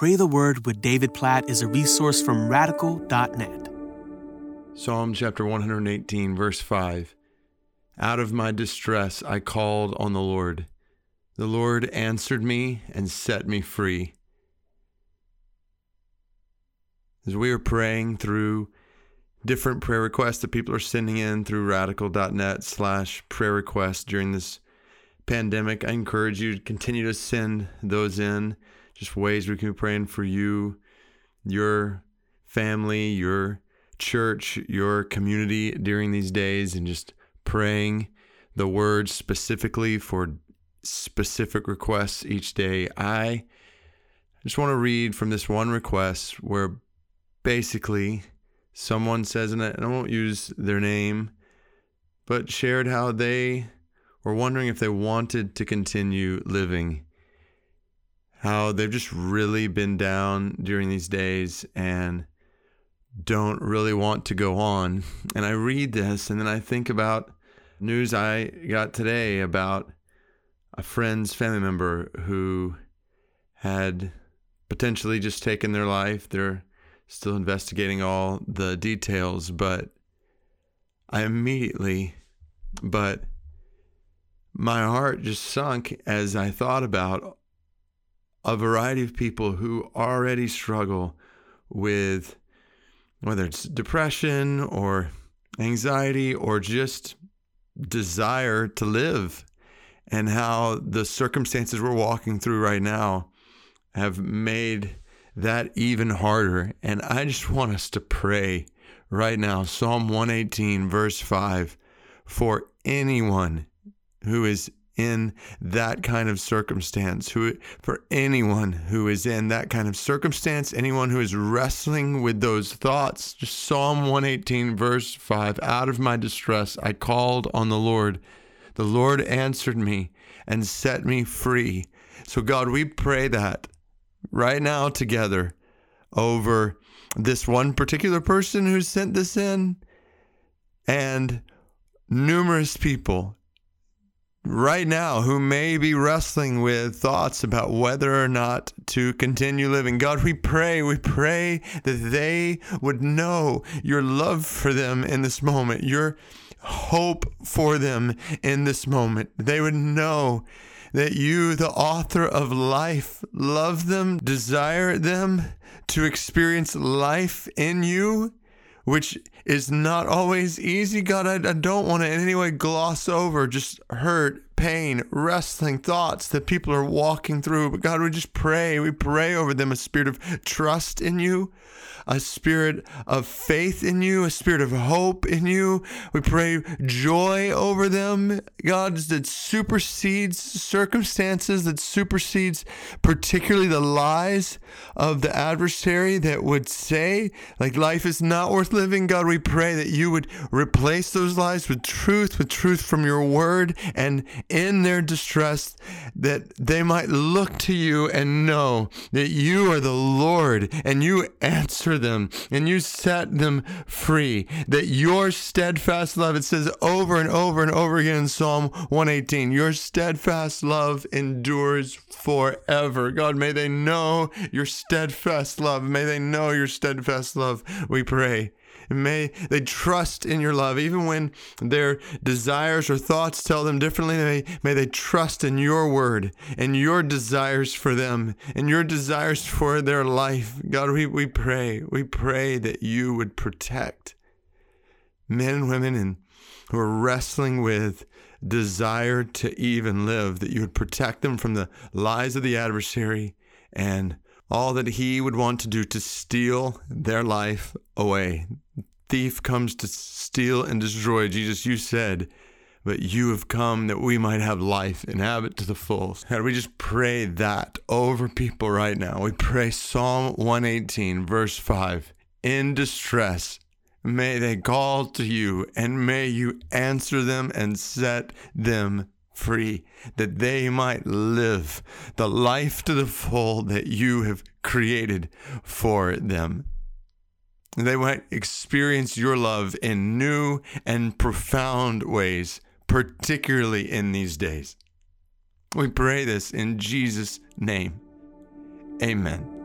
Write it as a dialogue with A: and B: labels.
A: Pray the Word with David Platt is a resource from radical.net.
B: Psalm chapter 118, verse 5. Out of my distress I called on the Lord. The Lord answered me and set me free. As we are praying through different prayer requests that people are sending in through radical.net slash prayer requests during this pandemic, I encourage you to continue to send those in. Just ways we can be praying for you, your family, your church, your community during these days, and just praying the words specifically for specific requests each day. I just want to read from this one request where basically someone says, and I won't use their name, but shared how they were wondering if they wanted to continue living. How they've just really been down during these days and don't really want to go on. And I read this and then I think about news I got today about a friend's family member who had potentially just taken their life. They're still investigating all the details, but I immediately, but my heart just sunk as I thought about a variety of people who already struggle with whether it's depression or anxiety or just desire to live, and how the circumstances we're walking through right now have made that even harder. And I just want us to pray right now Psalm 118, verse 5 for anyone who is in that kind of circumstance who for anyone who is in that kind of circumstance anyone who is wrestling with those thoughts just psalm 118 verse 5 out of my distress i called on the lord. The lord answered me and set me free. So god we pray that right now together over this one particular person who sent this in and numerous people right now who may be wrestling with thoughts about whether or not to continue living. God, we pray, we pray that they would know your love for them in this moment, your hope for them in this moment. They would know that you, the author of life, love them, desire them to experience life in you, which is not always easy. God, I, I don't want to in any way gloss over just hurt, pain, wrestling thoughts that people are walking through. But God, we just pray. We pray over them a spirit of trust in you, a spirit of faith in you, a spirit of hope in you. We pray joy over them, God, that supersedes circumstances, that supersedes particularly the lies of the adversary that would say, like, life is not worth living. God, we pray that you would replace those lies with truth, with truth from your word, and in their distress, that they might look to you and know that you are the Lord and you answer them and you set them free. That your steadfast love, it says over and over and over again in Psalm 118, your steadfast love endures forever. God, may they know your steadfast love. May they know your steadfast love, we pray. May they trust in your love, even when their desires or thoughts tell them differently. May, may they trust in your word and your desires for them and your desires for their life. God, we, we pray, we pray that you would protect men and women and who are wrestling with desire to even live, that you would protect them from the lies of the adversary and all that he would want to do to steal their life away. Thief comes to steal and destroy. Jesus, you said, but you have come that we might have life and have it to the full. And we just pray that over people right now. We pray Psalm 118, verse 5. In distress, may they call to you, and may you answer them and set them free, that they might live the life to the full that you have created for them. They might experience your love in new and profound ways, particularly in these days. We pray this in Jesus' name. Amen.